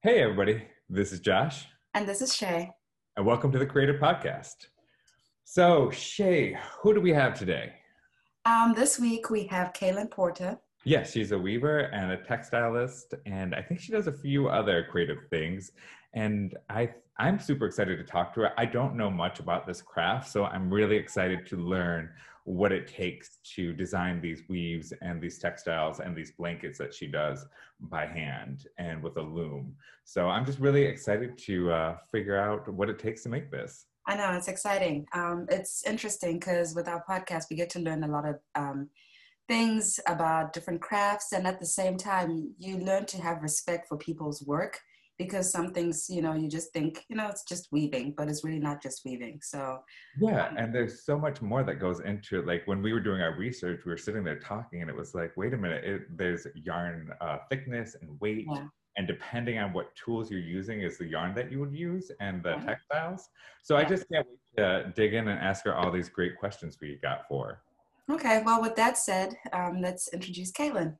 Hey, everybody. This is Josh. And this is Shay. And welcome to the Creator Podcast. So, Shay, who do we have today? Um, this week we have Kaelin Porter. Yes, she's a weaver and a textilist, and I think she does a few other creative things. And I, I'm super excited to talk to her. I don't know much about this craft, so I'm really excited to learn what it takes to design these weaves and these textiles and these blankets that she does by hand and with a loom. So I'm just really excited to uh, figure out what it takes to make this. I know it's exciting. Um, it's interesting because with our podcast, we get to learn a lot of um, things about different crafts, and at the same time, you learn to have respect for people's work because some things you know you just think you know it's just weaving but it's really not just weaving so yeah um, and there's so much more that goes into it like when we were doing our research we were sitting there talking and it was like wait a minute it, there's yarn uh, thickness and weight yeah. and depending on what tools you're using is the yarn that you would use and the yeah. textiles so yeah. i just can't wait to dig in and ask her all these great questions we got for okay well with that said um, let's introduce kaelin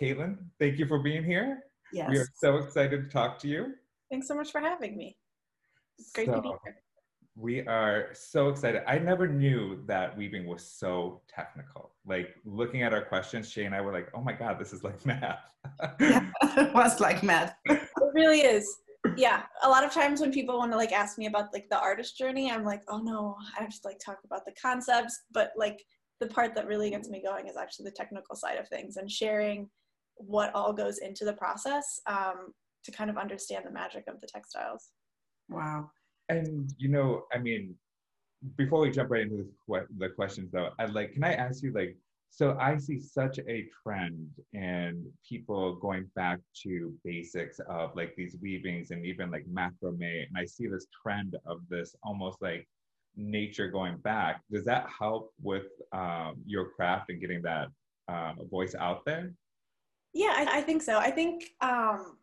Kaelin, thank you for being here. Yes. We are so excited to talk to you. Thanks so much for having me. It's great so, to be here. We are so excited. I never knew that weaving was so technical. Like looking at our questions, Shay and I were like, oh my God, this is like math. yeah, it was like math. it really is. Yeah. A lot of times when people want to like ask me about like the artist journey, I'm like, oh no, I have to like talk about the concepts. But like the part that really gets me going is actually the technical side of things and sharing what all goes into the process um, to kind of understand the magic of the textiles. Wow. And you know, I mean, before we jump right into the, the questions, though, I'd like, can I ask you, like, so I see such a trend in people going back to basics of like these weavings and even like macrame, and I see this trend of this almost like nature going back. Does that help with um, your craft and getting that um, voice out there? Yeah, I, I think so. I think um,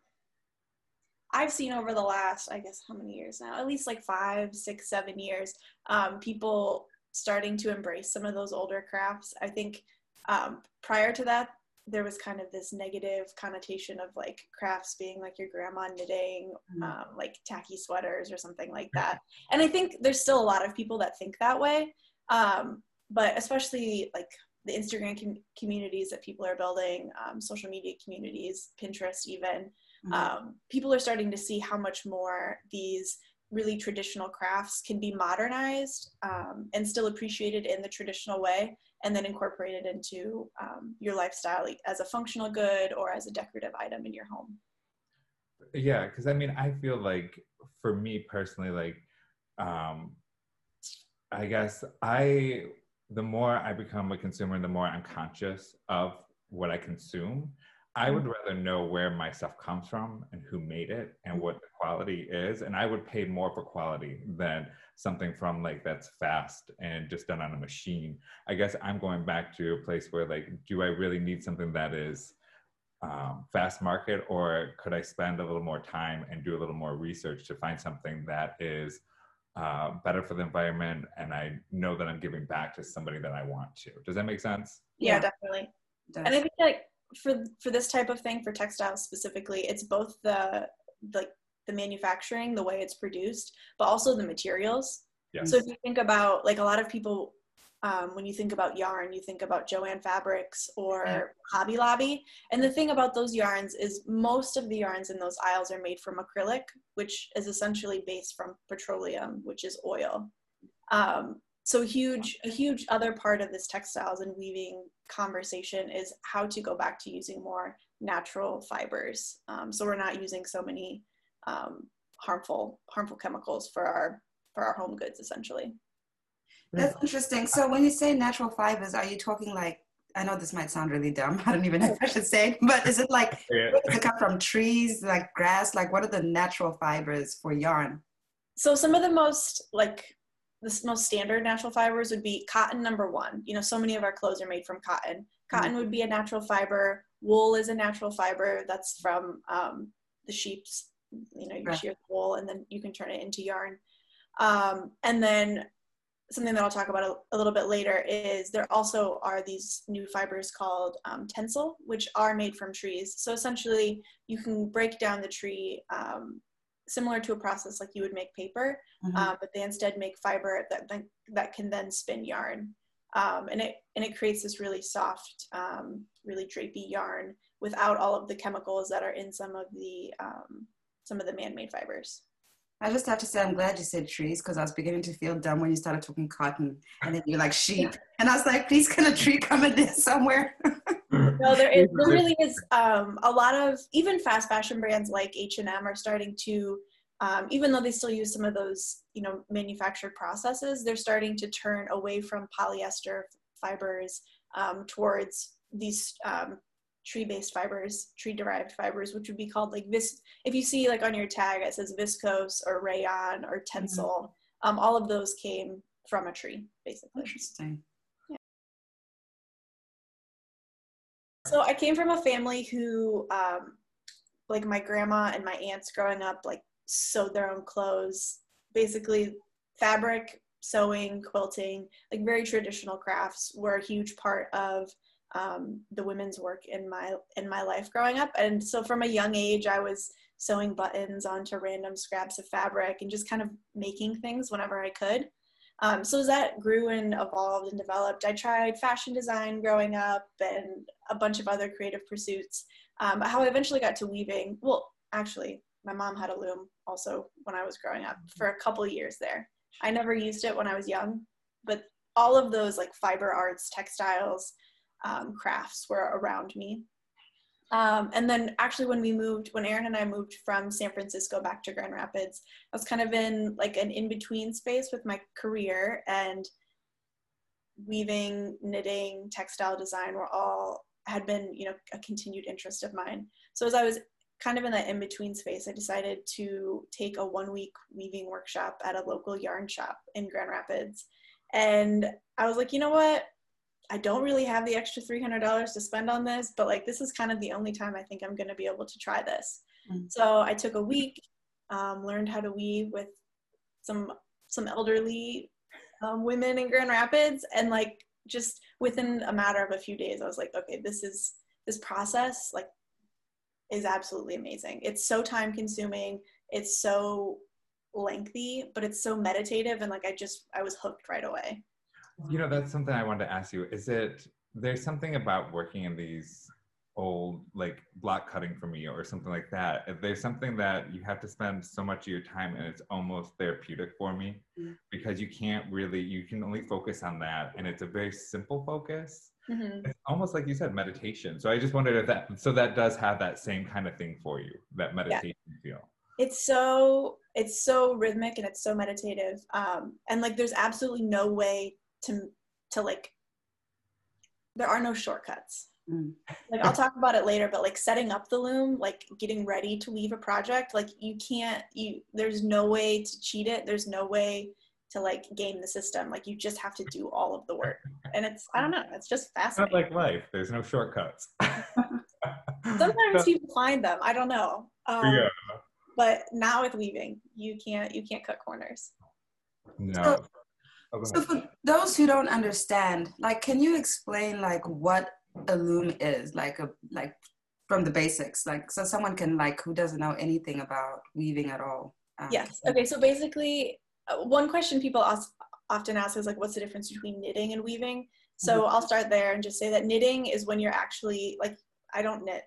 I've seen over the last, I guess, how many years now? At least like five, six, seven years, um, people starting to embrace some of those older crafts. I think um, prior to that, there was kind of this negative connotation of like crafts being like your grandma knitting, mm-hmm. um, like tacky sweaters or something like that. And I think there's still a lot of people that think that way. Um, but especially like the Instagram com- communities that people are building, um, social media communities, Pinterest, even. Mm-hmm. Um, people are starting to see how much more these really traditional crafts can be modernized um, and still appreciated in the traditional way and then incorporated into um, your lifestyle as a functional good or as a decorative item in your home yeah because i mean i feel like for me personally like um i guess i the more I become a consumer, the more I'm conscious of what I consume. I would mm-hmm. rather know where my stuff comes from and who made it and what the quality is. And I would pay more for quality than something from like that's fast and just done on a machine. I guess I'm going back to a place where like, do I really need something that is um, fast market or could I spend a little more time and do a little more research to find something that is uh, better for the environment and i know that i'm giving back to somebody that i want to. Does that make sense? Yeah, yeah. definitely. And i think like for for this type of thing for textiles specifically it's both the like the manufacturing the way it's produced but also the materials. Yes. so if you think about like a lot of people um, when you think about yarn, you think about Joann Fabrics or yeah. Hobby Lobby. And the thing about those yarns is most of the yarns in those aisles are made from acrylic, which is essentially based from petroleum, which is oil. Um, so huge, a huge other part of this textiles and weaving conversation is how to go back to using more natural fibers. Um, so we're not using so many um, harmful harmful chemicals for our for our home goods essentially. That's interesting. So when you say natural fibers, are you talking like I know this might sound really dumb. I don't even know if I should say it, but is it like yeah. does it come from trees, like grass? Like what are the natural fibers for yarn? So some of the most like the most standard natural fibers would be cotton number one. You know, so many of our clothes are made from cotton. Cotton mm-hmm. would be a natural fiber. Wool is a natural fiber that's from um, the sheep's. You know, you right. shear the wool and then you can turn it into yarn. Um, and then something that I'll talk about a, a, little bit later is there also are these new fibers called um, tencel, which are made from trees. So essentially, you can break down the tree um, similar to a process like you would make paper, mm-hmm. uh, but they instead make fiber that that can then spin yarn, um, and it and it creates this really soft, um, really drapey yarn without all of the chemicals that are in some of the um, some of the man-made fibers. I just have to say, I'm glad you said trees because I was beginning to feel dumb when you started talking cotton and then you're like sheep. And I was like, please, can a tree come in there somewhere? no, there, is, there really is um, a lot of, even fast fashion brands like H&M are starting to, um, even though they still use some of those, you know, manufactured processes, they're starting to turn away from polyester fibers um, towards these um, tree-based fibers, tree-derived fibers, which would be called like vis. If you see like on your tag, it says viscose or rayon or tencel. Mm-hmm. Um, all of those came from a tree, basically. Interesting. Yeah. So I came from a family who, um, like my grandma and my aunts growing up, like sewed their own clothes. Basically, fabric, sewing, quilting, like very traditional crafts were a huge part of um, the women's work in my in my life growing up. And so from a young age i was sewing buttons onto random scraps of fabric and just kind of making things whenever i could. Um, so as that grew and evolved and developed i tried fashion design growing up and a bunch of other creative pursuits. Um, how i eventually got to weaving well actually my mom had a loom also when i was growing up for a couple years there. I never used it when i was young but all of those like fiber arts textiles um, crafts were around me. Um, and then actually when we moved, when Aaron and I moved from San Francisco back to Grand Rapids, I was kind of in like an in-between space with my career and weaving, knitting, textile design were all had been, you know, a continued interest of mine. So as I was kind of in that in-between space, I decided to take a one-week weaving workshop at a local yarn shop in Grand Rapids. And I was like, you know what? I don't really have the extra $300 to spend on this, but like this is kind of the only time I think I'm going to be able to try this. Mm-hmm. So I took a week, um, learned how to weave with some some elderly um, women in Grand Rapids, and like just within a matter of a few days, I was like, okay, this is this process like is absolutely amazing. It's so time consuming. It's so lengthy, but it's so meditative, and like I just I was hooked right away. You know, that's something I wanted to ask you. Is it there's something about working in these old like block cutting for me or something like that. If there's something that you have to spend so much of your time and it's almost therapeutic for me mm-hmm. because you can't really you can only focus on that and it's a very simple focus. Mm-hmm. It's almost like you said meditation. So I just wondered if that so that does have that same kind of thing for you, that meditation yeah. feel. It's so it's so rhythmic and it's so meditative. Um, and like there's absolutely no way to to like there are no shortcuts. Mm. like i'll talk about it later but like setting up the loom like getting ready to leave a project like you can't you there's no way to cheat it. There's no way to like game the system. Like you just have to do all of the work. And it's i don't know it's just fascinating not like life. There's no shortcuts. Sometimes people find them. I don't know. Um, yeah. but not with weaving you can't you can't cut corners. No. So, Oh, so for those who don't understand, like, can you explain like what a loom is, like a like from the basics, like so someone can like who doesn't know anything about weaving at all. Um, yes. Okay. So basically, uh, one question people ask, often ask is like, what's the difference between knitting and weaving? So mm-hmm. I'll start there and just say that knitting is when you're actually like, I don't knit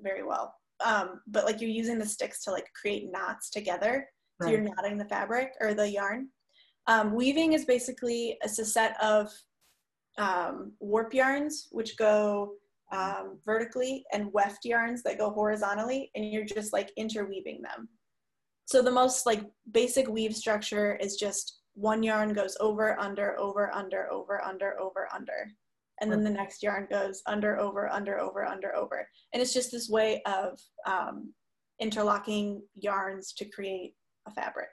very well, um, but like you're using the sticks to like create knots together. So you're knotting the fabric or the yarn. Um, weaving is basically a set of um, warp yarns which go um, vertically and weft yarns that go horizontally and you're just like interweaving them. So the most like basic weave structure is just one yarn goes over, under, over, under, over, under, over, under. And then the next yarn goes under, over, under, over, under, over. And it's just this way of um, interlocking yarns to create a fabric.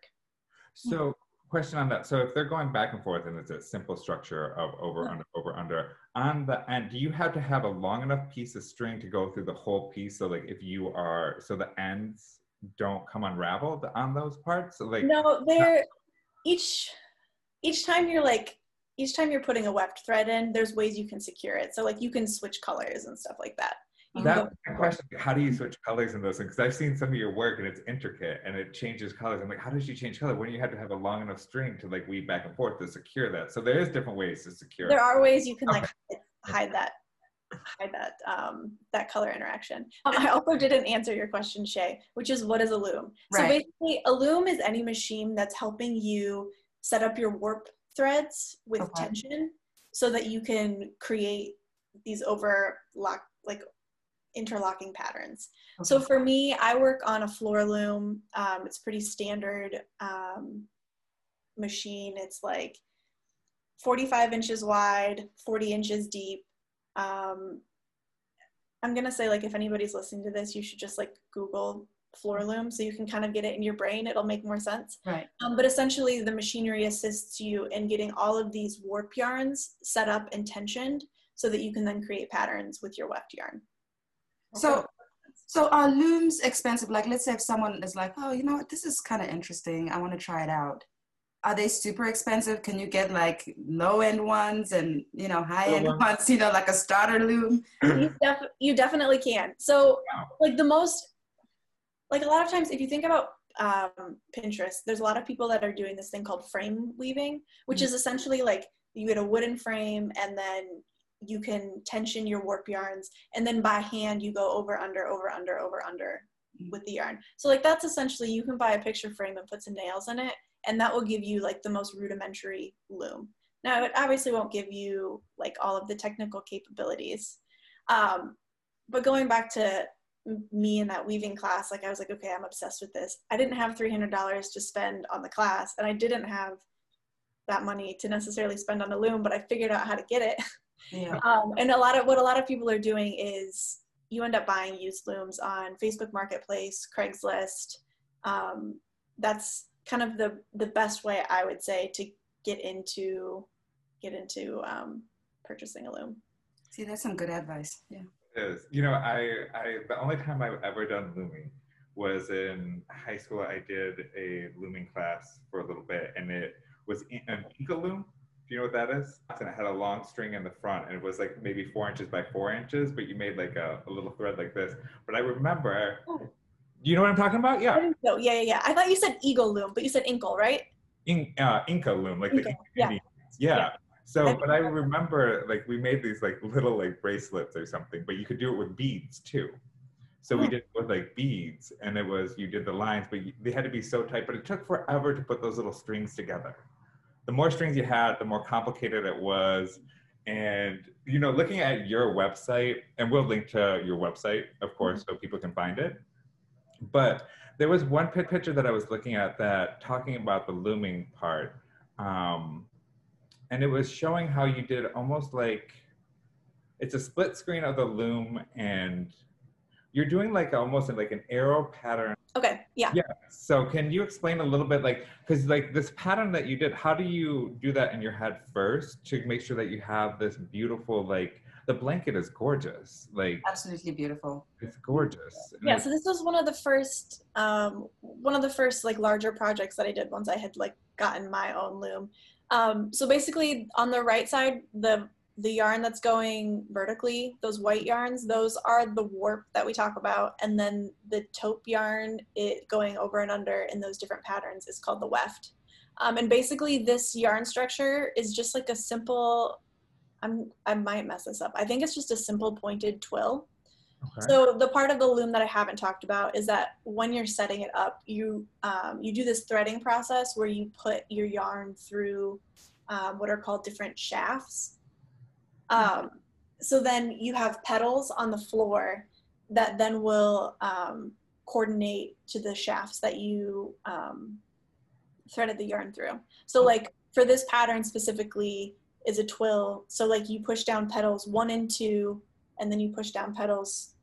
So question on that. So if they're going back and forth and it's a simple structure of over, under, over, under, on the end, do you have to have a long enough piece of string to go through the whole piece? So like if you are, so the ends don't come unraveled on those parts? So like No, they're, each, each time you're like each time you're putting a weft thread in, there's ways you can secure it. So like you can switch colors and stuff like that. That go- was my question. How do you switch colors in those things? Because I've seen some of your work and it's intricate and it changes colors. I'm like, how does you change color when you have to have a long enough string to like weave back and forth to secure that? So there is different ways to secure. there are ways you can like hide that hide that um that color interaction um, i also didn't answer your question shay which is what is a loom so basically a loom is any machine that's helping you set up your warp threads with Okay. tension so that you can create these overlock like interlocking patterns. So for me i work on a floor loom. Um, it's pretty standard um, machine. It's like 45 inches wide 40 inches deep. Um, i'm gonna say like if anybody's listening to this you should just like google floor loom so you can kind of get it in your brain. It'll make more sense. Right. um, but essentially the machinery assists you in getting all of these warp yarns set up and tensioned so that you can then create patterns with your weft yarn So, so are looms expensive? Like, let's say if someone is like, oh, you know what, this is kind of interesting. I want to try it out. Are they super expensive? Can you get like low end ones and you know high end Low ones? You know, like a starter loom. you, def- you definitely can. So, like the most, like a lot of times, if you think about um, Pinterest, there's a lot of people that are doing this thing called frame weaving, which Mhm. is essentially like you get a wooden frame and then you can tension your warp yarns, and then by hand you go over, under, over, under, over, under Mhm. with the yarn. So, like that's essentially you can buy a picture frame and put some nails in it, and that will give you like the most rudimentary loom. Now, it obviously won't give you like all of the technical capabilities. Um, but going back to me in that weaving class, like I was like, okay, I'm obsessed with this. I didn't have $300 to spend on the class, and I didn't have that money to necessarily spend on a loom, but I figured out how to get it. Yeah. Um, and a lot of what a lot of people are doing is you end up buying used looms on Facebook Marketplace, Craigslist. Um, that's kind of the the best way I would say to get into get into um, purchasing a loom. See, that's some good advice. Yeah. is. You know, I, I the only time I've ever done looming was in high school. I did a looming class for a little bit, and it was in, an Inca loom. Do you know what that is? And it had a long string in the front, and it was like maybe four inches by four inches, but you made like a, a little thread like this. But I remember, Oh. you know what I'm talking about? I Yeah, didn't know. Yeah, yeah, yeah. I thought you said eagle loom, but you said inkle, right? In, uh, Inca loom, like the Inca, Inca yeah. Yeah. Yeah. So, but I remember like we made these like little like bracelets or something, but you could do it with beads too. So we Oh. did it with like beads, and it was you did the lines, but you, they had to be so tight. But it took forever to put those little strings together. The more strings you had, the more complicated it was. And you know, looking at your website, and we'll link to your website, of course, so people can find it. But there was one pic- picture that I was looking at that talking about the looming part, um, and it was showing how you did almost like it's a split screen of the loom, and you're doing like almost like an arrow pattern. Okay, yeah. Yeah. So can you explain a little bit, like, because like this pattern that you did, how do you do that in your head first to make sure that you have this beautiful like the blanket is gorgeous, like Absolutely beautiful. it's gorgeous. And Yeah, it's- so this was one of the first um, one of the first like larger projects that I did once I had like gotten my own loom. Um, so basically on the right side, the the yarn that's going vertically, those white yarns, those are the warp that we talk about. And then the taupe yarn, it going over and under in those different patterns is called the weft. Um, and basically this yarn structure is just like a simple, I'm, I might mess this up. I think it's just a simple pointed twill. okay. So the part of the loom that I haven't talked about is that when you're setting it up, you um, you do this threading process where you put your yarn through um, what are called different shafts. Um, so then you have pedals on the floor that then will um, coordinate to the shafts that you um, threaded the yarn through. So like for this pattern specifically is a twill. So like you push down pedals one and two, and then you push down pedals.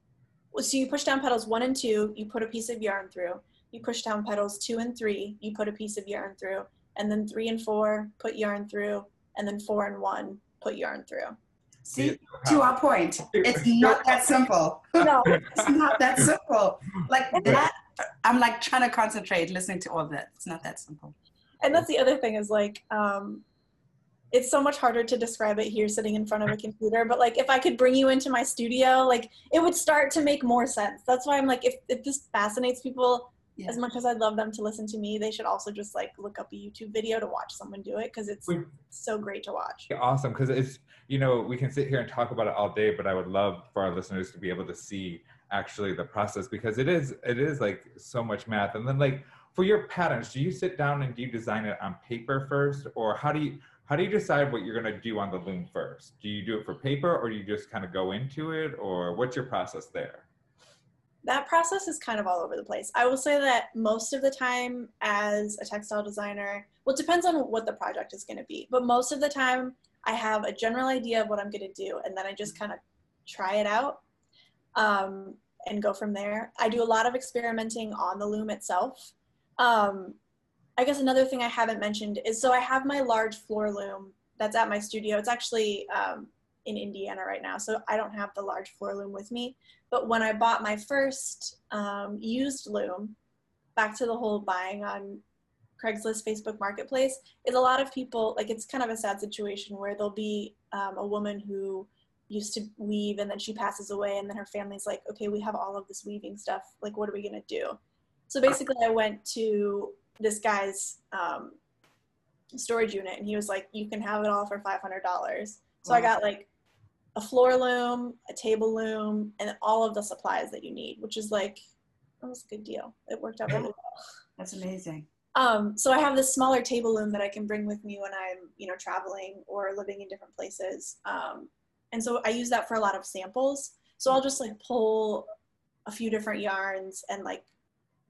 So you push down pedals one and two, you put a piece of yarn through. You push down pedals two and three, you put a piece of yarn through, and then three and four, put yarn through, and then four and one, put yarn through. See, to our point, it's not that simple. No, It's not that simple. Like that, I'm like trying to concentrate listening to all that. It's not that simple. and that's the other thing is like um, it's so much harder to describe it here sitting in front of a computer but like if i could bring you into my studio like it would start to make more sense that's why i'm like if, if this fascinates people yeah. as much as i'd love them to listen to me they should also just like look up a youtube video to watch someone do it because it's so great to watch. Awesome because it's you know we can sit here and talk about it all day but i would love for our listeners to be able to see actually the process because it is it is like so much math and then like for your patterns do you sit down and do you design it on paper first or how do you how do you decide what you're going to do on the loom first? Do you do it for paper or do you just kind of go into it or what's your process there that process is kind of all over the place. I will say that most of the time as a textile designer well it depends on what the project is going to be but most of the time i have a general idea of what i'm going to do and then i just kind of try it out um, and go from there. I do a lot of experimenting on the loom itself. Um, I guess another thing I haven't mentioned is so I have my large floor loom that's at my studio. It's actually um, in Indiana right now, so I don't have the large floor loom with me. But when I bought my first um, used loom, back to the whole buying on Craigslist, Facebook Marketplace, is a lot of people like it's kind of a sad situation where there'll be um, a woman who used to weave and then she passes away and then her family's like, okay, we have all of this weaving stuff. Like, what are we gonna do? So basically, I went to this guy's um, storage unit and he was like, you can have it all for $500. So. I got like a floor loom, a table loom, and all of the supplies that you need, which is like, that was a good deal. It worked out really well. That's amazing. Um, so I have this smaller table loom that I can bring with me when I'm, you know, traveling or living in different places. Um, and so I use that for a lot of samples. So I'll just like pull a few different yarns and like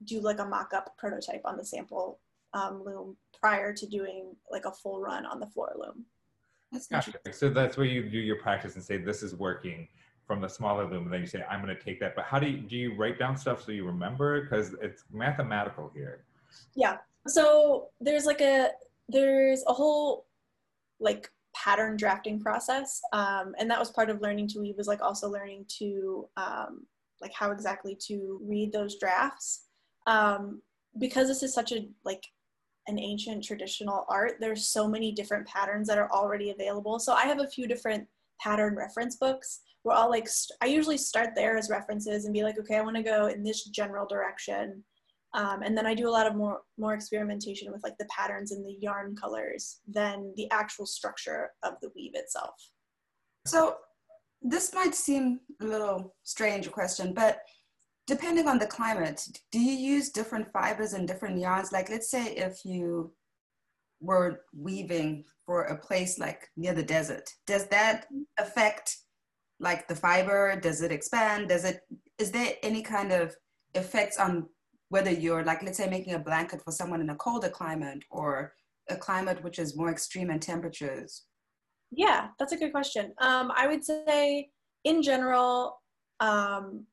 do like a mock-up prototype on the sample um, loom prior to doing like a full run on the floor loom. That's gotcha. So that's where you do your practice and say this is working from the smaller loom, and then you say I'm going to take that. But how do you do you write down stuff so you remember? Because it's mathematical here. Yeah. So there's like a there's a whole like pattern drafting process, um, and that was part of learning to weave. Was like also learning to um, like how exactly to read those drafts um, because this is such a like an ancient traditional art there's so many different patterns that are already available. So i have a few different pattern reference books. Where i'll like i usually start there as references and be like okay i want to go in this general direction. Um, and then i do a lot of more more experimentation with like the patterns and the yarn colors than the actual structure of the weave itself. So this might seem a little strange a question but depending on the climate, do you use different fibers and different yarns? Like, let's say if you were weaving for a place like near the desert, does that affect like the fiber? Does it expand? Does it, is there any kind of effects on whether you're like, let's say making a blanket for someone in a colder climate or a climate which is more extreme in temperatures? Yeah, that's a good question. Um, I would say in general, um,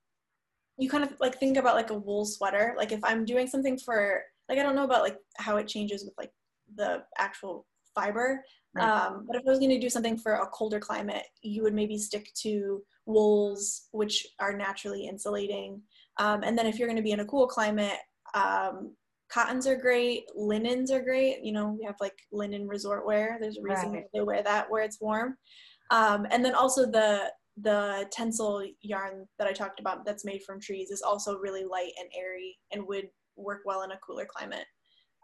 you kind of like think about like a wool sweater. Like if I'm doing something for like I don't know about like how it changes with like the actual fiber. Right. Um, but if I was going to do something for a colder climate, you would maybe stick to wools, which are naturally insulating. Um, and then if you're going to be in a cool climate, um, cottons are great, linens are great. You know, we have like linen resort wear. There's a reason right. they wear that where it's warm. Um, and then also the the tencel yarn that I talked about that's made from trees is also really light and airy and would work well in a cooler climate.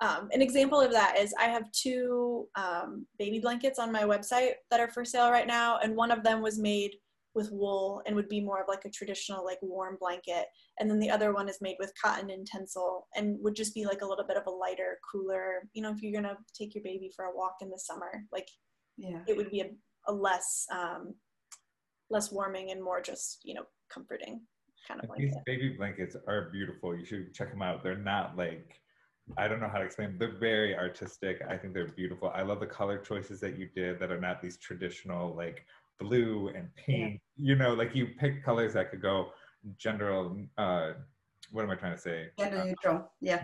Um, an example of that is I have two um, baby blankets on my website that are for sale right now, and one of them was made with wool and would be more of like a traditional like warm blanket, and then the other one is made with cotton and tencel and would just be like a little bit of a lighter, cooler. You know, if you're gonna take your baby for a walk in the summer, like yeah, it would be a, a less um, less warming and more just you know comforting kind of blanket. These baby blankets are beautiful. You should check them out. They're not like I don't know how to explain. Them. They're very artistic. I think they're beautiful. I love the color choices that you did that are not these traditional like blue and pink. Yeah. You know, like you pick colors that could go general. Uh, what am I trying to say? Gender uh, neutral. Yeah.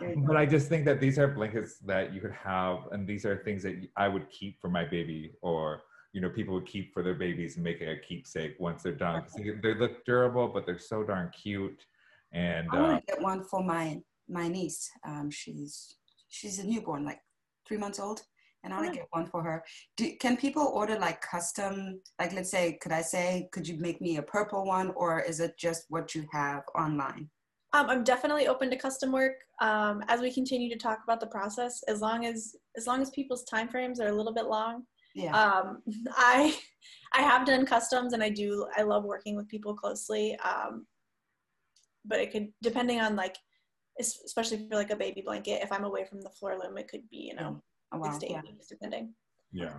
yeah. But I just think that these are blankets that you could have, and these are things that I would keep for my baby or you know people would keep for their babies and make it a keepsake once they're done because they, they, look durable but they're so darn cute and i want to uh, get one for my my niece um, she's she's a newborn like three months old and I want to get one for her. Do, can people order like custom, like let's say, could I say, could you make me a purple one or is it just what you have online? Um, I'm definitely open to custom work um, as we continue to talk about the process. As long as as long as people's timeframes are a little bit long, Yeah. um, I I have done customs and I do I love working with people closely. Um, but it could depending on like especially for like a baby blanket. If I'm away from the floor loom, it could be you know oh, six wow. to eight Yeah. weeks depending. Yeah.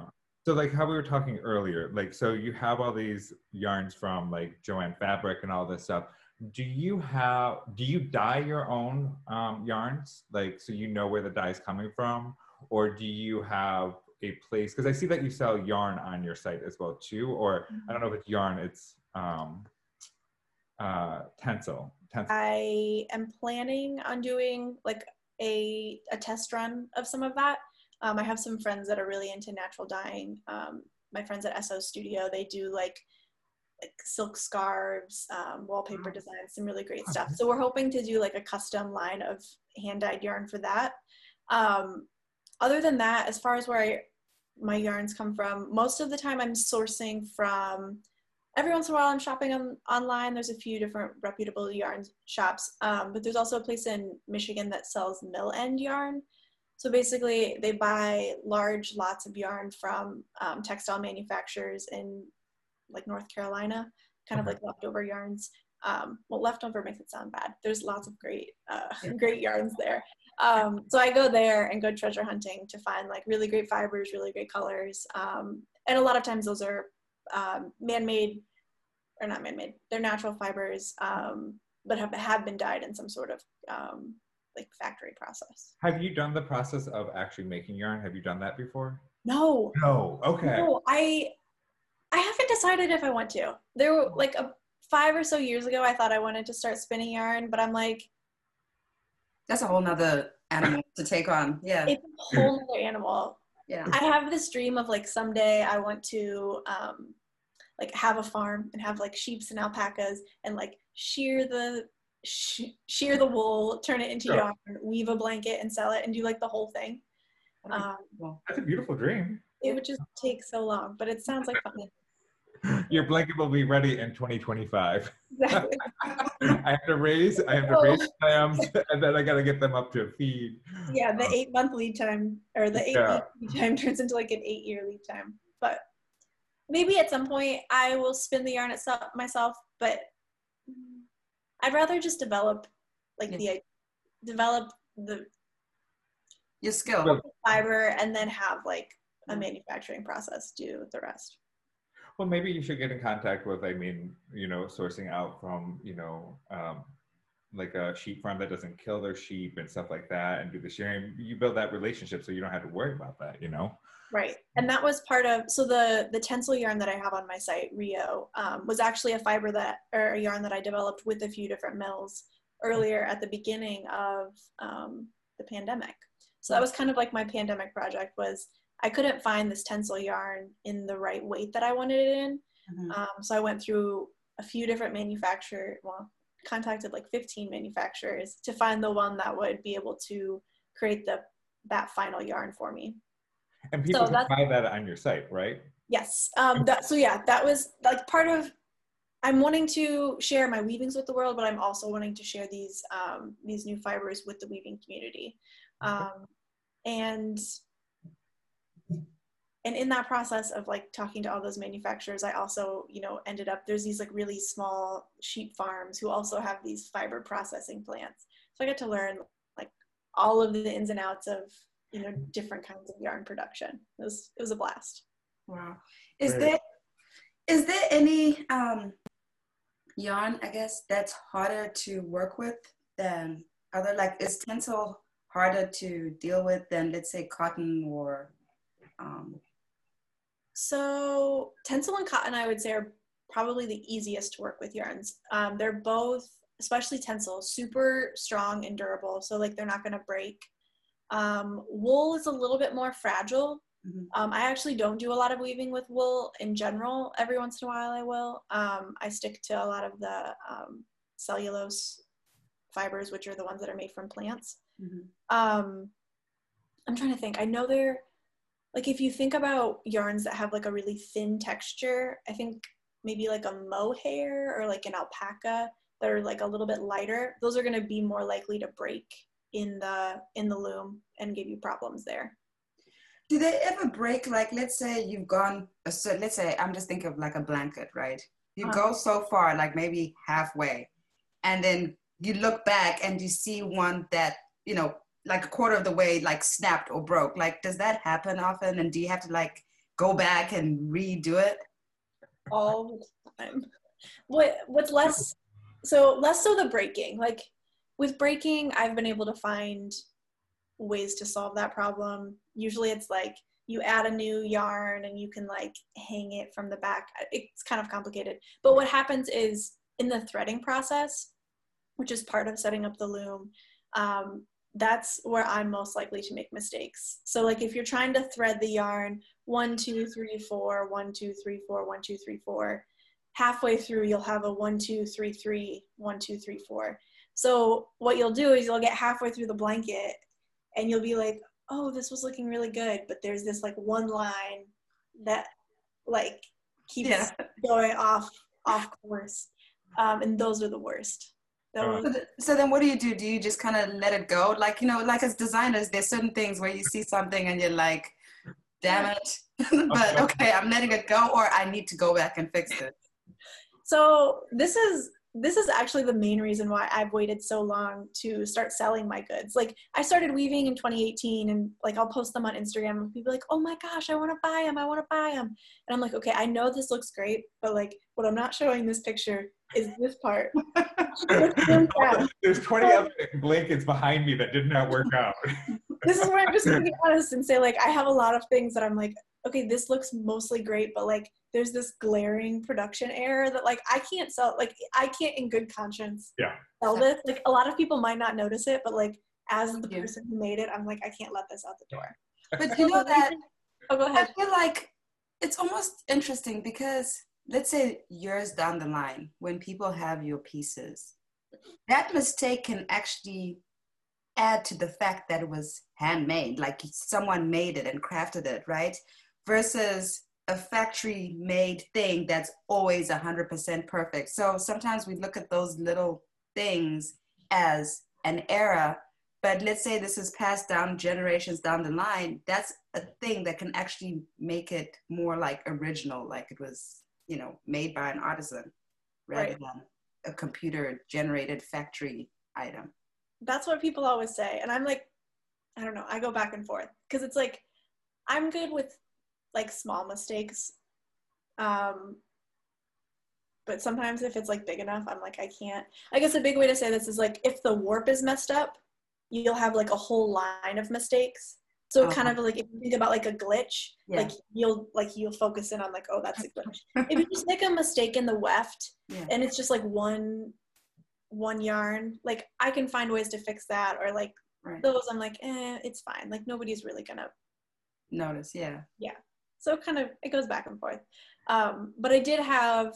So like how we were talking earlier, like so you have all these yarns from like Joann Fabric and all this stuff. Do you have do you dye your own um, yarns? Like so you know where the dye is coming from, or do you have a place? Because I see that you sell yarn on your site as well too, or I don't know if it's yarn, it's um, uh. I am planning on doing like a, a test run of some of that. Um, I have some friends that are really into natural dyeing. Um, my friends at SO Studio, they do like, like silk scarves, um, wallpaper Wow. designs, some really great stuff. So we're hoping to do like a custom line of hand dyed yarn for that. Um, other than that, as far as where I, my yarns come from, most of the time I'm sourcing from every once in a while I'm shopping on online. There's a few different reputable yarn shops, um, but there's also a place in Michigan that sells mill end yarn. So basically, they buy large lots of yarn from um, textile manufacturers in like North Carolina, kind of like leftover yarns. Um, well, leftover makes it sound bad. There's lots of great, uh, great yarns there. Um, so I go there and go treasure hunting to find like really great fibers, really great colors, um, and a lot of times those are um, man-made or not man-made. They're natural fibers, um, but have have been dyed in some sort of um, like factory process. Have you done the process of actually making yarn? Have you done that before? No, No. Okay. no, I I haven't decided if I want to. There were like a five or so years ago, I thought I wanted to start spinning yarn, but I'm like, That's a whole nother animal to take on. Yeah. it's a whole other animal. Yeah. I have this dream of like someday I want to um, like have a farm and have like sheeps and alpacas and like shear the sh- shear the wool, turn it into Sure. yarn, weave a blanket and sell it and do like the whole thing. That'd Um, cool. That's a beautiful dream. it would just take so long, but it sounds like fun. Your blanket will be ready in 2025. Exactly. I have to raise, I have to Oh. raise lambs, and then I got to get them up to a feed. yeah, the um, eight month lead time or the eight Yeah. week lead time turns into like an eight year lead time. But maybe at some point I will spin the yarn itself myself, but I'd rather just develop like the develop the Your skill. Well- fiber and then have like a manufacturing process do the rest. Well, maybe you should get in contact with, I mean, you know, sourcing out from, you know, um, like a sheep farm that doesn't kill their sheep and stuff like that and do the sharing. You build that relationship so you don't have to worry about that, you know? Right. And that was part of so the the tencel yarn that I have on my site, Rio, um, was actually a fiber that or a yarn that I developed with a few different mills earlier at the beginning of um, the pandemic. So that was kind of like my pandemic project was I couldn't find this tencel yarn in the right weight that I wanted it in. Mhm. Um, so I went through a few different manufacturer, well, contacted like 15 manufacturers to find the one that would be able to create the that final yarn for me. And people can buy that on your site, right? Yes. Um, that, so yeah, that was like part of. I'm wanting to share my weavings with the world, but I'm also wanting to share these um, these new fibers with the weaving community, um, and and in that process of like talking to all those manufacturers, I also you know ended up there's these like really small sheep farms who also have these fiber processing plants. So I got to learn like all of the ins and outs of you know different kinds of yarn production. It was it was a blast. Wow. Is Great. there is there any um yarn, I guess, that's harder to work with than other like is tencel harder to deal with than let's say cotton or um So tencel and cotton, I would say, are probably the easiest to work with yarns. Um, they're both, especially tencel, super strong and durable. So like they're not going to break. Um, wool is a little bit more fragile. Mhm. Um, I actually don't do a lot of weaving with wool in general. Every once in a while, I will. Um, I stick to a lot of the um, cellulose fibers, which are the ones that are made from plants. mhm. Um, I'm trying to think. I know there like if you think about yarns that have like a really thin texture, I think maybe like a mohair or like an alpaca that are like a little bit lighter, those are going to be more likely to break in the in the loom and give you problems there. Do they ever break? Like, let's say you've gone a certain. Let's say I'm just thinking of like a blanket, right? You Uh-huh. go so far, like maybe halfway, and then you look back and you see one that you know, like a quarter of the way, like snapped or broke. Like, does that happen often? And do you have to like go back and redo it? all the time. What what's less so less so the breaking. Like with breaking, I've been able to find ways to solve that problem. Usually it's like you add a new yarn and you can like hang it from the back. It's kind of complicated. But what happens is in the threading process, which is part of setting up the loom, um, that's where I'm most likely to make mistakes. So like if you're trying to thread the yarn one, two, three, four, one, two, three, four, one, two, three, four, halfway through you'll have a one, two, three, three, one, two, three, four. So what you'll do is you'll get halfway through the blanket and you'll be like, oh, this was looking really good, but there's this like one line that like keeps Yeah. going off off course. Um, and those are the worst. Those- So, th- so then, what do you do? Do you just kind of let it go? Like you know, like as designers, there's certain things where you see something and you're like, "Damn it!" but okay, I'm letting it go, or I need to go back and fix it. So this is this is actually the main reason why I've waited so long to start selling my goods. Like I started weaving in 2018 and like I'll post them on Instagram and people are like, "Oh my gosh, I want to buy them. I want to buy them." And I'm like, "Okay, I know this looks great, but like what I'm not showing this picture is this part." There's 20 other blankets behind me that did not work out. this is where I'm just gonna be honest and say like I have a lot of things that I'm like, okay, this looks mostly great, but like there's this glaring production error that like I can't sell like I can't in good conscience Yeah. sell this. Like a lot of people might not notice it, but like as the Yeah. person who made it, I'm like, I can't let this out the door. But you know that Oh go I feel like it's almost interesting because let's say years down the line, when people have your pieces, that mistake can actually add to the fact that it was handmade, like someone made it and crafted it, right? Versus a factory made thing that's always 100% perfect. So sometimes we look at those little things as an error, but let's say this is passed down generations down the line, that's a thing that can actually make it more like original, like it was, you know, made by an artisan rather Right. than a computer generated factory item. That's what people always say. And I'm like, I don't know, I go back and forth. Because it's like I'm good with like small mistakes. Um but sometimes if it's like big enough, I'm like, I can't. I guess a big way to say this is like if the warp is messed up, you'll have like a whole line of mistakes. So kind Uh-huh. of like if you think about like a glitch, Yeah. like you'll like you'll focus in on like, oh, that's a glitch. if you just make a mistake in the weft Yeah. and it's just like one one yarn, like I can find ways to fix that or like Right. those I'm like, eh, it's fine. Like nobody's really gonna Notice, yeah. yeah. so kind of it goes back and forth um, but i did have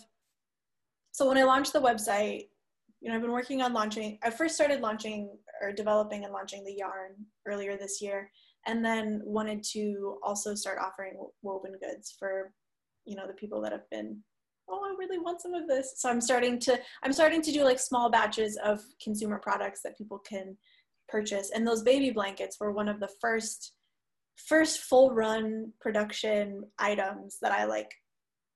so when i launched the website you know i've been working on launching i first started launching or developing and launching the yarn earlier this year and then wanted to also start offering woven goods for you know the people that have been oh i really want some of this. So i'm starting to i'm starting to do like small batches of consumer products that people can purchase. And those baby blankets were one of the first first full run production items that I like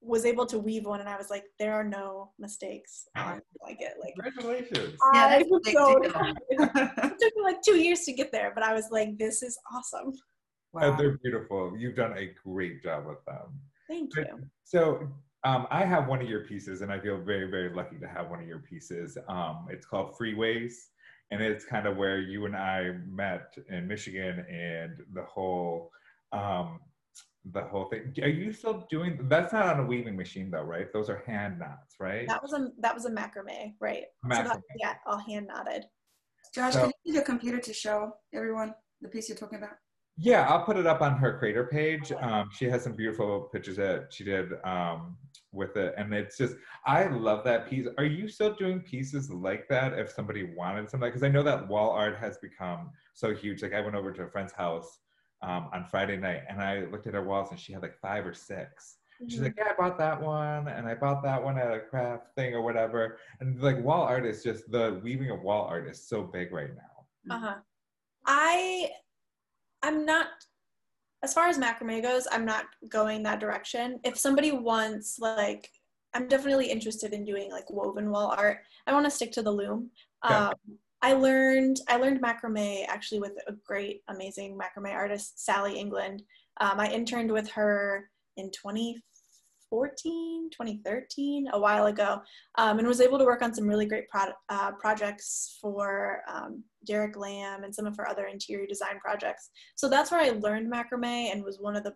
was able to weave one and I was like, there are no mistakes on the blanket. Like Congratulations. Yeah, I that's a was so it took me like two years to get there, but I was like, this is awesome. Wow. They're beautiful. You've done a great job with them. Thank But- you. So um, I have one of your pieces, and I feel very, very lucky to have one of your pieces. Um, it's called Freeways, and it's kind of where you and I met in Michigan, and the whole, um, the whole thing. Are you still doing? That's not on a weaving machine, though, right? Those are hand knots, right? That was a that was a macrame, right? So that, yeah, all hand knotted. Josh, So- can you use your computer to show everyone the piece you're talking about? Yeah, I'll put it up on her creator page. Um, she has some beautiful pictures that she did um, with it, and it's just I love that piece. Are you still doing pieces like that? If somebody wanted something, because I know that wall art has become so huge. Like I went over to a friend's house um, on Friday night, and I looked at her walls, and she had like five or 6 Mm-hmm. She's like, yeah, I bought that one, and I bought that one at a craft thing or whatever. And like wall art is just the weaving of wall art is so big right now. Uh huh. I, I'm not. As far as macrame goes, I'm not going that direction. If somebody wants like, I'm definitely interested in doing like woven wall art. I want to stick to the loom. Yeah. I learned I learned macrame actually with a great, amazing macrame artist, Sally England. Um, I interned with her in 2014, 2013, a while ago, um, and was able to work on some really great pro- uh, projects for um, Derek Lam and some of her other interior design projects. So that's where I learned macrame and was one of the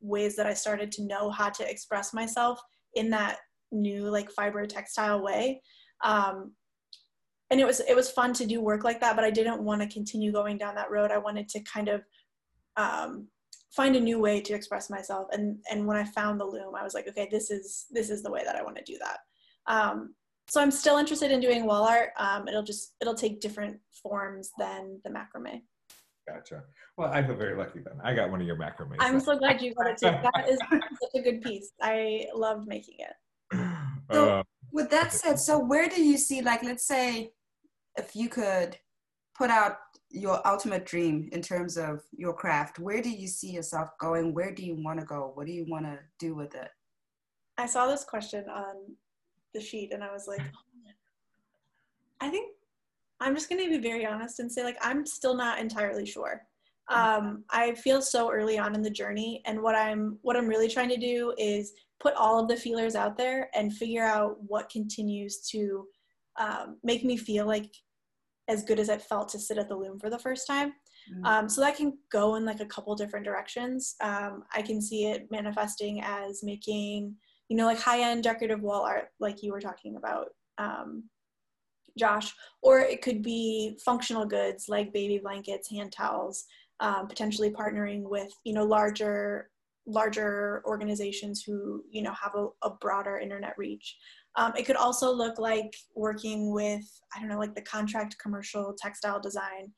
ways that I started to know how to express myself in that new like fiber textile way. Um, and it was it was fun to do work like that, but I didn't want to continue going down that road. I wanted to kind of um, find a new way to express myself. And and when I found the loom, I was like, okay, this is this is the way that I want to do that. Um, so I'm still interested in doing wall art. Um, it'll just it'll take different forms than the macrame. Gotcha. Well, I feel very lucky then. I got one of your macrame. I'm so glad you got it too. That is such a good piece. I loved making it. So- Uh, With that said, so where do you see, like, let's say, if you could put out your ultimate dream in terms of your craft, where do you see yourself going? Where do you want to go? What do you want to do with it? I saw this question on the sheet and I was like, oh, I think I'm just going to be very honest and say, like, I'm still not entirely sure. Um, I feel so early on in the journey, and what I'm what I'm really trying to do is put all of the feelers out there and figure out what continues to um, make me feel like as good as it felt to sit at the loom for the first time. Mm. Um, so that can go in like a couple different directions. Um, I can see it manifesting as making, you know, like high end decorative wall art, like you were talking about, um, Josh, or it could be functional goods like baby blankets, hand towels, um, potentially partnering with, you know, larger larger organizations who you know have a, a broader internet reach um, it could also look like working with i don't know like the contract commercial textile design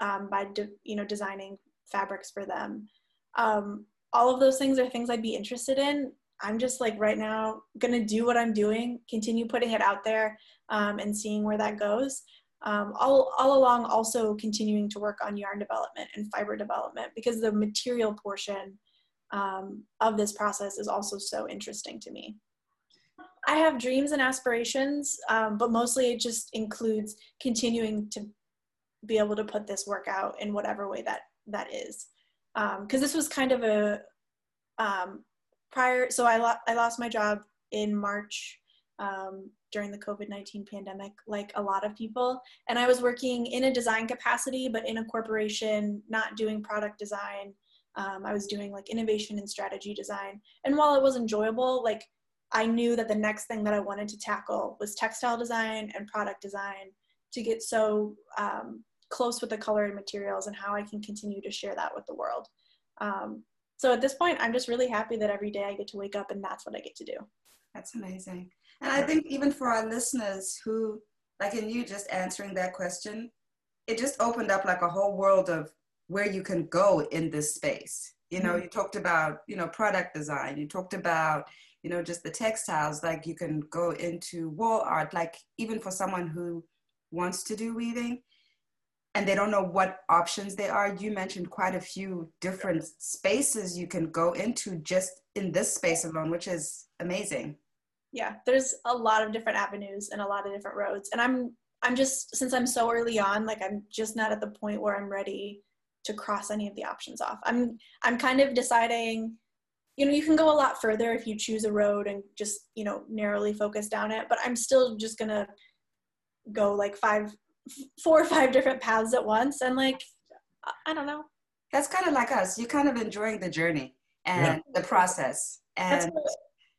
um, by de- you know designing fabrics for them. Um, all of those things are things i'd be interested in. I'm just like right now gonna do what i'm doing continue putting it out there um, and seeing where that goes. Um, all, all along also continuing to work on yarn development and fiber development because the material portion um, of this process is also so interesting to me I have dreams and aspirations, um, but mostly it just includes continuing to be able to put this work out in whatever way that that is. Because um, this was kind of a um, prior. So I lo- I lost my job in March um, during the COVID nineteen pandemic, like a lot of people, and I was working in a design capacity, but in a corporation, not doing product design. Um, I was doing like innovation and strategy design, and while it was enjoyable, like I knew that the next thing that I wanted to tackle was textile design and product design to get so um, close with the color and materials and how I can continue to share that with the world. Um, so at this point, I'm just really happy that every day I get to wake up and that's what I get to do. That's amazing. And I think even for our listeners who, like in you just answering that question, it just opened up like a whole world of where you can go in this space. You know, Mhm. you talked about, you know, product design, you talked about, you know, just the textiles, like you can go into wall art, like even for someone who wants to do weaving and they don't know what options they are. You mentioned quite a few different spaces you can go into just in this space alone, which is amazing. yeah there's a lot of different avenues and a lot of different roads and i'm i'm just since i'm so early on like i'm just not at the point where i'm ready to cross any of the options off i'm i'm kind of deciding you know you can go a lot further if you choose a road and just you know narrowly focus down it but i'm still just gonna go like five four or five different paths at once and like i, I don't know That's kind of like us. You're kind of enjoying the journey and the process. that's And what,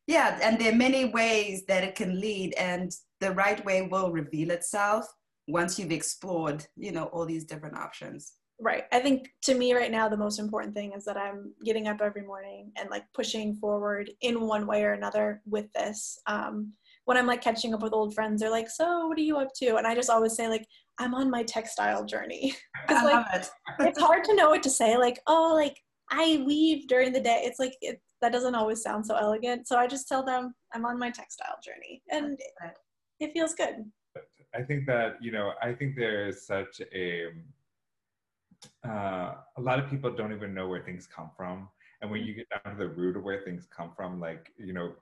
yeah, and there are many ways that it can lead, and the right way will reveal itself once you've explored, you know, all these different options. Right. I think to me right now, the most important thing is that I'm getting up every morning and like pushing forward in one way or another with this. Um, when I'm like catching up with old friends, they're like, "So, what are you up to?" And I just always say like, "I'm on my textile journey." Because like it. it's hard to know what to say. Like, oh, like I weave during the day. It's like it, that doesn't always sound so elegant. So I just tell them I'm on my textile journey, and it, it feels good. I think that you know, I think there's such a uh, a lot of people don't even know where things come from, and when you get down to the root of where things come from, like you know,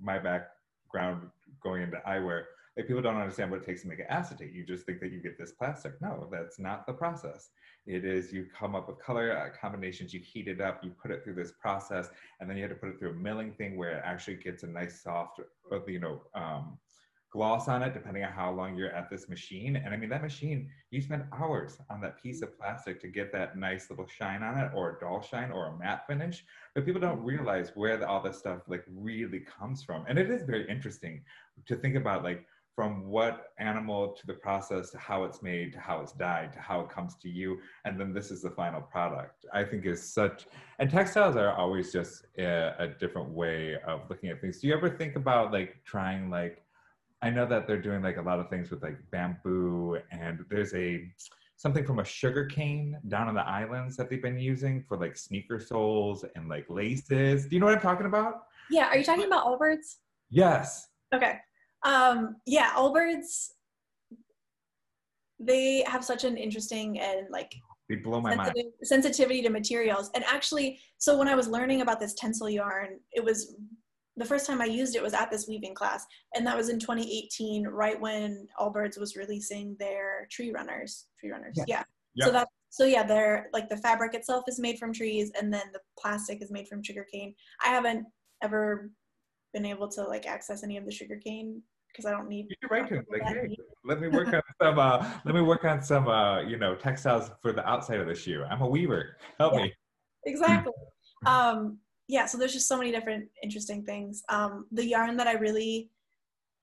my background going into eyewear, like people don't understand what it takes to make an acetate. You just think that you get this plastic. No, that's not the process. It is you come up with color uh, combinations, you heat it up, you put it through this process, and then you have to put it through a milling thing where it actually gets a nice soft, uh, you know, um, gloss on it, depending on how long you're at this machine. And I mean, that machine, you spend hours on that piece of plastic to get that nice little shine on it, or a dull shine, or a matte finish. But people don't realize where the, all this stuff like really comes from. And it is very interesting to think about like from what animal to the process to how it's made to how it's dyed to how it comes to you and then this is the final product i think is such and textiles are always just a, a different way of looking at things do you ever think about like trying like I know that they're doing like a lot of things with like bamboo, and there's a something from a sugar cane down on the islands that they've been using for like sneaker soles and like laces. Do you know what I'm talking about? Yeah. Are you talking about Allbirds? Yes. Okay. Um, yeah, Allbirds. They have such an interesting and like they blow my mind sensitivity to materials. And actually, so when I was learning about this Tencel yarn, it was the first time I used it was at this weaving class, and that was in 2018, right when Allbirds was releasing their tree runners. Tree runners, yeah. yeah. Yep. So that so yeah, they're like the fabric itself is made from trees, and then the plastic is made from sugarcane. I haven't ever been able to like access any of the sugarcane because I don't need. You can write to like, hey, let me work on some. Uh, let me work on some. Uh, you know, textiles for the outside of the shoe. I'm a weaver. Help yeah, me. Exactly. um, yeah, so there's just so many different interesting things. Um, the yarn that I really,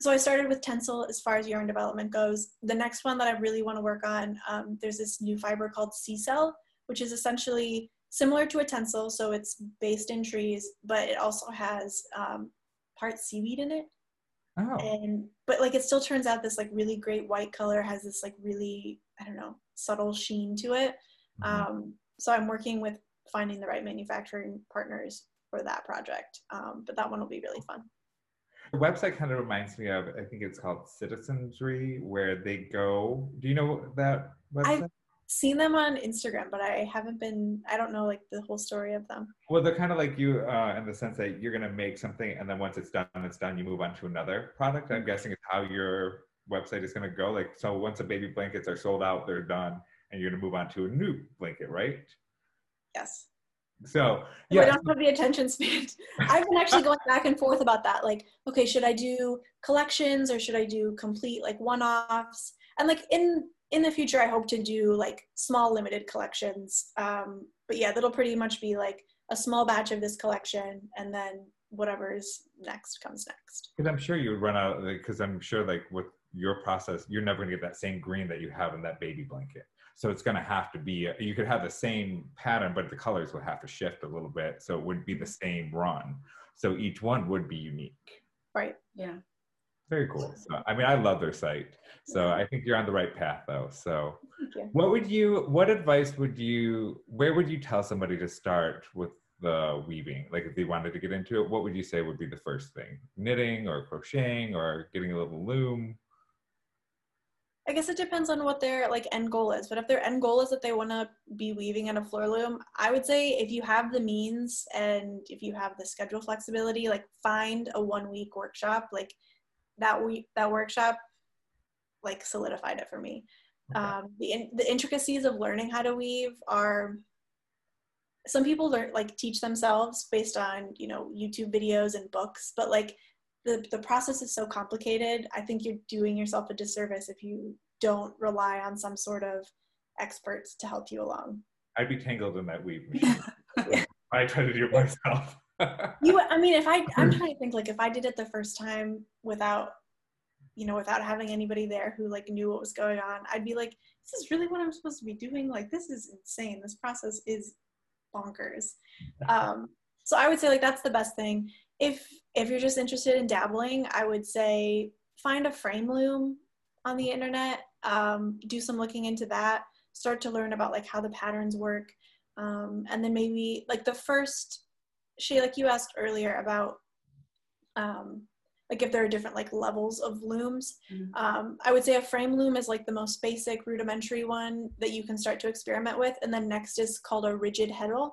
so I started with Tencel as far as yarn development goes. The next one that I really want to work on, um, there's this new fiber called SeaCell, which is essentially similar to a Tencel, so it's based in trees, but it also has um, part seaweed in it. Oh. And but like it still turns out this like really great white color has this like really I don't know subtle sheen to it. Mm-hmm. Um, so I'm working with finding the right manufacturing partners for that project. Um, but that one will be really fun. The website kind of reminds me of, I think it's called Citizenry, where they go. Do you know that website? I've seen them on Instagram, but I haven't been, I don't know like the whole story of them. Well, they're kind of like you uh, in the sense that you're going to make something and then once it's done, it's done, you move on to another product. I'm guessing it's how your website is going to go. Like, so once the baby blankets are sold out, they're done, and you're going to move on to a new blanket, right? Yes. So yeah, I don't have the attention span. I've been actually going back and forth about that. Like, okay, should I do collections or should I do complete like one-offs? And like in in the future, I hope to do like small limited collections. Um, but yeah, that'll pretty much be like a small batch of this collection, and then whatever's next comes next. Because I'm sure you would run out. Because I'm sure like with your process, you're never gonna get that same green that you have in that baby blanket. So it's going to have to be, you could have the same pattern, but the colors would have to shift a little bit. So it wouldn't be the same run. So each one would be unique. Right. Yeah. Very cool. So, I mean, I love their site. So I think you're on the right path though. So what would you, what advice would you, where would you tell somebody to start with the weaving? Like if they wanted to get into it, what would you say would be the first thing? Knitting or crocheting or getting a little loom? I guess it depends on what their like end goal is. But if their end goal is that they want to be weaving in a floor loom, I would say if you have the means and if you have the schedule flexibility, like find a one week workshop. Like that week that workshop like solidified it for me. Okay. Um, the in, the intricacies of learning how to weave are some people learn like teach themselves based on you know YouTube videos and books, but like the, the process is so complicated. I think you're doing yourself a disservice if you don't rely on some sort of experts to help you along. I'd be tangled in that weave machine. I try to do it myself. you, I mean, if I, I'm trying to think like if I did it the first time without, you know, without having anybody there who like knew what was going on, I'd be like, this is really what I'm supposed to be doing. Like, this is insane. This process is bonkers. Um, so I would say like that's the best thing if if you're just interested in dabbling, I would say find a frame loom on the internet. Um, do some looking into that. Start to learn about like how the patterns work, um, and then maybe like the first. She like you asked earlier about um, like if there are different like levels of looms. Mm-hmm. Um, I would say a frame loom is like the most basic rudimentary one that you can start to experiment with, and then next is called a rigid heddle.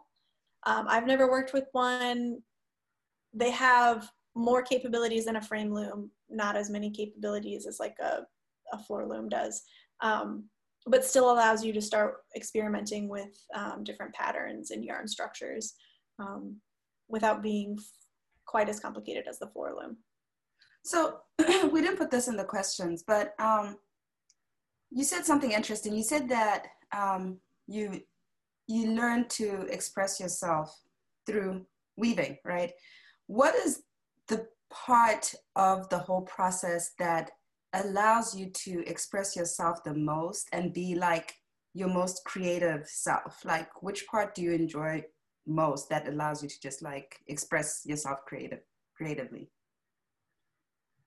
Um, I've never worked with one. They have more capabilities than a frame loom, not as many capabilities as like a, a floor loom does, um, but still allows you to start experimenting with um, different patterns and yarn structures um, without being quite as complicated as the floor loom. So we didn't put this in the questions, but um, you said something interesting. You said that um, you you learn to express yourself through weaving, right? What is the part of the whole process that allows you to express yourself the most and be like your most creative self? Like, which part do you enjoy most that allows you to just like express yourself creative creatively?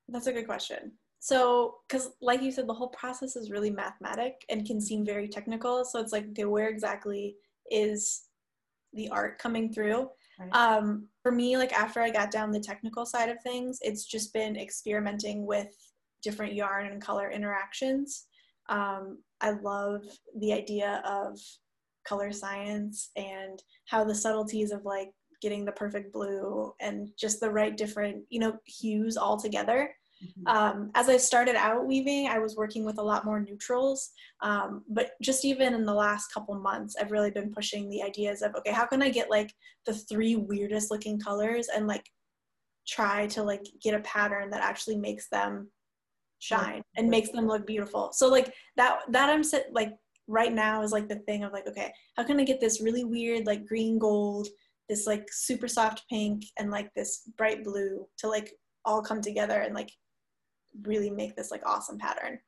That's a good question. So, because like you said, the whole process is really mathematic and can seem very technical. So it's like, okay, where exactly is the art coming through? Right. Um, for me, like after I got down the technical side of things, it's just been experimenting with different yarn and color interactions. Um, I love the idea of color science and how the subtleties of like getting the perfect blue and just the right different you know hues all together mm-hmm. um, as i started out weaving i was working with a lot more neutrals. Um, but just even in the last couple months i've really been pushing the ideas of okay how can i get like the three weirdest looking colors and like try to like get a pattern that actually makes them shine and makes them look beautiful. So like that that i'm like right now is like the thing of like okay how can i get this really weird like green gold this like super soft pink and like this bright blue to like all come together and like really make this like awesome pattern.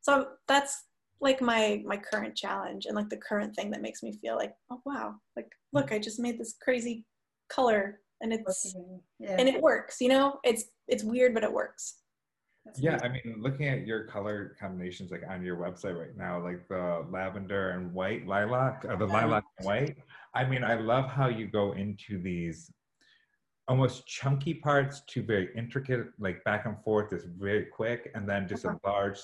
So that's like my my current challenge and like the current thing that makes me feel like oh wow like look i just made this crazy color and it's yeah. and it works you know? It's it's weird but it works. That's yeah, I mean, looking at your color combinations like on your website right now, like the lavender and white lilac, or the lilac and white. I mean, I love how you go into these almost chunky parts to very intricate, like back and forth, is very quick, and then just a large.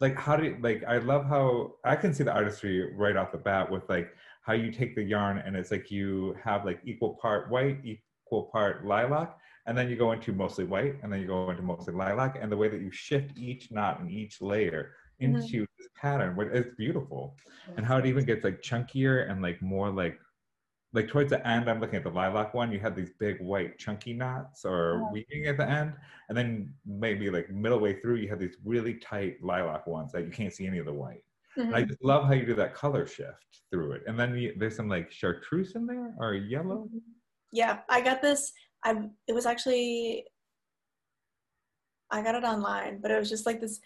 Like, how do you, like? I love how I can see the artistry right off the bat with like how you take the yarn and it's like you have like equal part white, equal part lilac, and then you go into mostly white and then you go into mostly lilac and the way that you shift each knot and each layer mm-hmm. into mm-hmm. this pattern it's beautiful and how it even gets like chunkier and like more like like towards the end i'm looking at the lilac one you have these big white chunky knots or oh. weaving at the end and then maybe like middle way through you have these really tight lilac ones that you can't see any of the white mm-hmm. I just love how you do that color shift through it. And then you, there's some like chartreuse in there or yellow. Mm-hmm. Yeah, I got this I it was actually I got it online, but it was just like this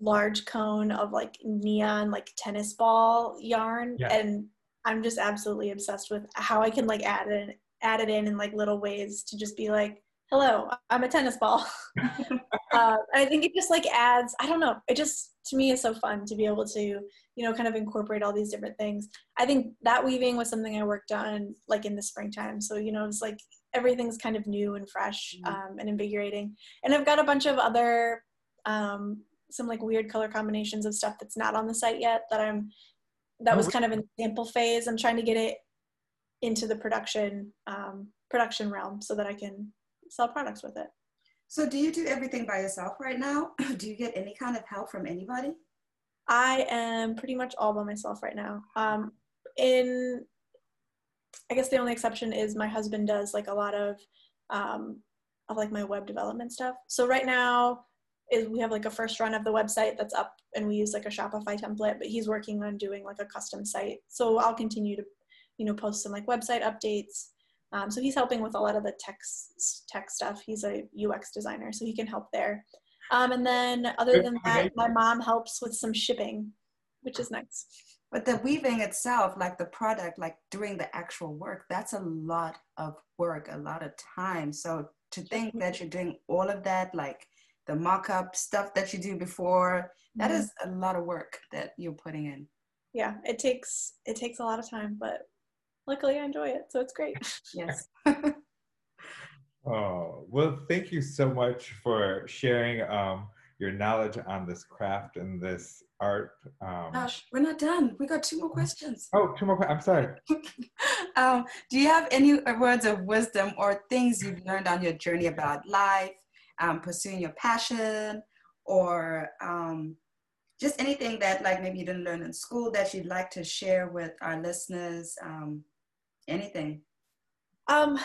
large cone of like neon like tennis ball yarn yeah. and I'm just absolutely obsessed with how I can like add it add it in in like little ways to just be like hello I'm a tennis ball uh, I think it just like adds I don't know it just to me is so fun to be able to you know kind of incorporate all these different things I think that weaving was something I worked on like in the springtime so you know it's like everything's kind of new and fresh mm-hmm. um, and invigorating. And I've got a bunch of other um, some like weird color combinations of stuff that's not on the site yet that I'm that was oh. kind of an sample phase. I'm trying to get it into the production um, production realm so that I can sell products with it. So do you do everything by yourself right now? do you get any kind of help from anybody? I am pretty much all by myself right now. Um, in I guess the only exception is my husband does like a lot of um, of like my web development stuff. So right now is we have like a first run of the website that's up and we use like a Shopify template, but he's working on doing like a custom site. So I'll continue to, you know, post some like website updates. Um, so he's helping with a lot of the tech tech stuff. He's a UX designer, so he can help there. Um, and then other than that, my mom helps with some shipping, which is nice. But the weaving itself, like the product, like doing the actual work, that's a lot of work, a lot of time. So to think that you're doing all of that, like the mock-up stuff that you do before, that Mhm. is a lot of work that you're putting in. yeah it takes it takes a lot of time but luckily i enjoy it so it's great Yes. Oh, well, thank you so much for sharing um, your knowledge on this craft and this art. Um, Gosh, we're not done. We got two more questions. oh, two more. I'm sorry. um, do you have any words of wisdom or things you've learned on your journey about life, um, pursuing your passion, or um, just anything that like maybe you didn't learn in school that you'd like to share with our listeners? Um, anything? Um,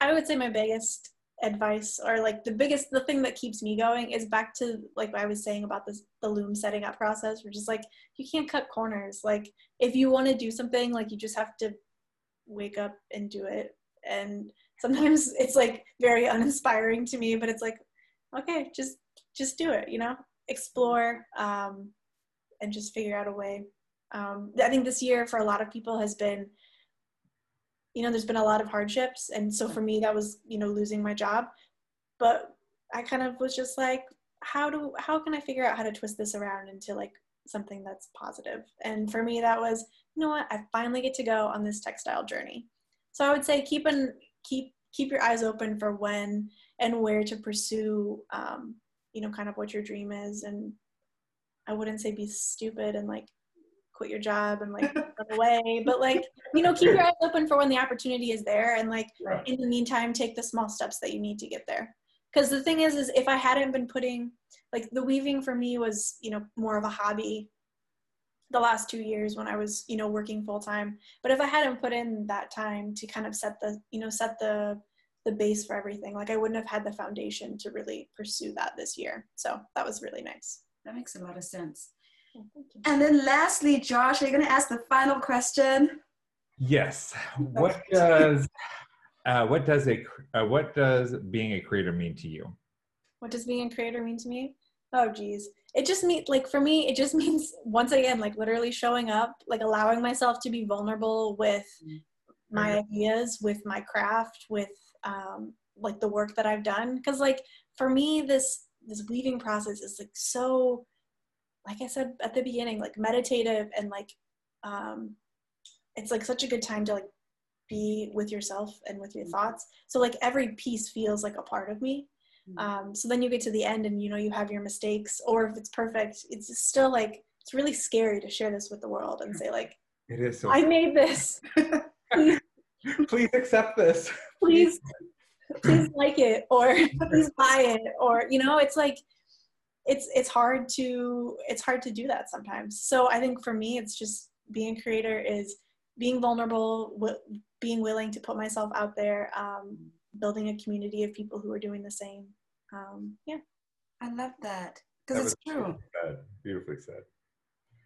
I would say my biggest advice, or like the biggest, the thing that keeps me going, is back to like what I was saying about this the loom setting up process, which is like you can't cut corners. Like if you want to do something, like you just have to wake up and do it. And sometimes it's like very uninspiring to me, but it's like, okay, just just do it. You know, explore um, and just figure out a way. Um, I think this year for a lot of people has been you know there's been a lot of hardships and so for me that was you know losing my job but i kind of was just like how do how can i figure out how to twist this around into like something that's positive? and for me that was you know what i finally get to go on this textile journey so i would say keep an keep keep your eyes open for when and where to pursue um, you know kind of what your dream is. And i wouldn't say be stupid and like quit your job and like run away but like you know keep your eyes open for when the opportunity is there and like Right. in the meantime take the small steps that you need to get there. Because the thing is is if i hadn't been putting like the weaving for me was you know more of a hobby the last two years when i was you know working full time. But if i hadn't put in that time to kind of set the you know set the the base for everything like i wouldn't have had the foundation to really pursue that this year so that was really nice That makes a lot of sense. Yeah, thank you. And then lastly, Josh, are you going to ask the final question? Yes. What does uh, what does a uh, what does being a creator mean to you? what does being a creator mean to me oh geez it just means like for me it just means once again like literally showing up like allowing myself to be vulnerable with Mm. my ideas with my craft with um like the work that i've done because like for me this this weaving process is like so like i said at the beginning like meditative and like um it's like such a good time to like be with yourself and with your Mhm. thoughts so like every piece feels like a part of me Mhm. um, so then you get to the end and you know you have your mistakes or if it's perfect it's just still like it's really scary to share this with the world and say like It is so. i made this please, Please accept this. Please please like it or please buy it or you know it's like it's it's hard to it's hard to do that sometimes so i think for me it's just being a creator is being vulnerable wi- being willing to put myself out there um, building a community of people who are doing the same um, yeah I love that That because it's true. beautifully said. Beautifully said.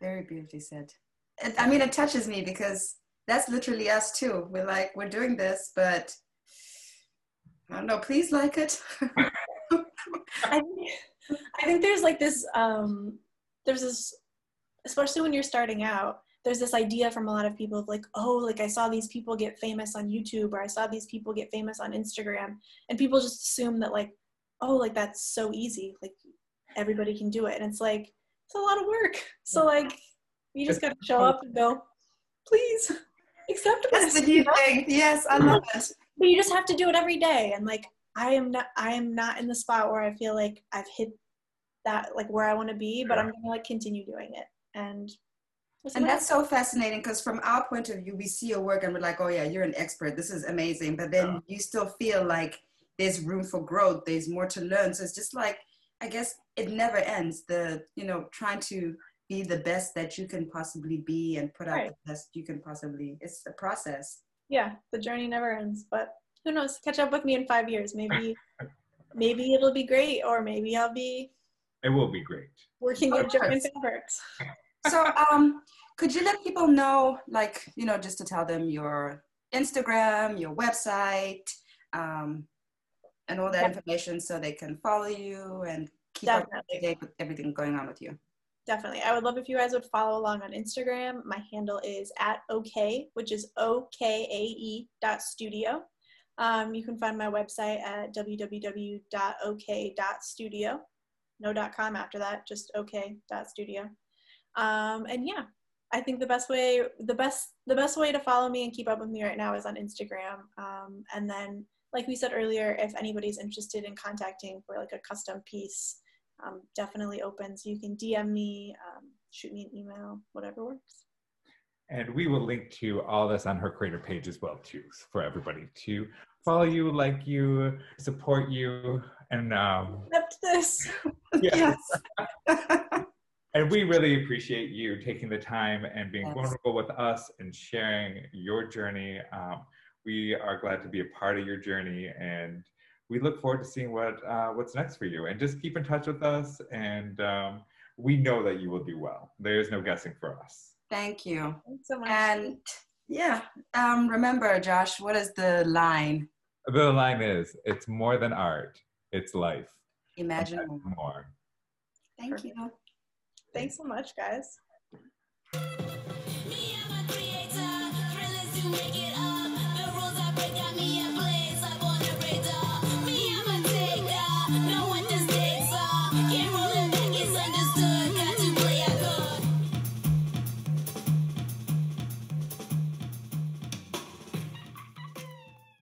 Very beautifully said. I mean, it touches me because that's literally us too. We're like, we're doing this, but I don't know, please like it. I think, I think there's like this um there's this especially when you're starting out there's this idea from a lot of people of like oh like I saw these people get famous on YouTube or I saw these people get famous on Instagram and people just assume that like oh like that's so easy like everybody can do it and it's like it's a lot of work so like you just got to show up and go please accept that's the new thing. Yes, I love it. But you just have to do it every day and like i am not i am not in the spot where i feel like i've hit that like where i want to be but i'm gonna like continue doing it and And that's so fascinating because from our point of view, we see your work and we're like, oh yeah, you're an expert. This is amazing. But then Yeah. you still feel like there's room for growth. There's more to learn. So it's just like, I guess it never ends. The, you know, trying to be the best that you can possibly be and put out Right. the best you can possibly. It's a process. Yeah the journey never ends but who knows catch up with me in five years maybe maybe it'll be great or maybe i'll be It will be great. working Of at Joann Fabrics So, um, could you let people know, like, you know, just to tell them your Instagram, your website, um, and all that Yeah. information so they can follow you and keep up to date with everything going on with you? Definitely. I would love if you guys would follow along on Instagram. My handle is at okay, which is okae dot studio. Um, you can find my website at www.okae.studio. No dot .com after that, just okae.studio. Um, and yeah, I think the best way, the best, the best way to follow me and keep up with me right now is on Instagram. Um, and then, like we said earlier, if anybody's interested in contacting for like a custom piece, um, definitely open. So you can DM me, um, shoot me an email, whatever works. And we will link to all this on her creator page as well too, for everybody to follow you, like you, support you, and um, Except this. yeah. and we really appreciate you taking the time and being Yes. vulnerable with us and sharing your journey. Um, we are glad to be a part of your journey, and we look forward to seeing what uh, what's next for you. And just keep in touch with us, and um, we know that you will do well. There is no guessing for us. Thank you. Thanks so much. And yeah, um, remember, Josh, what is the line? The line is, "It's more than art; it's life." Imagine Imagine more. more. Thank you. Thanks so much, guys.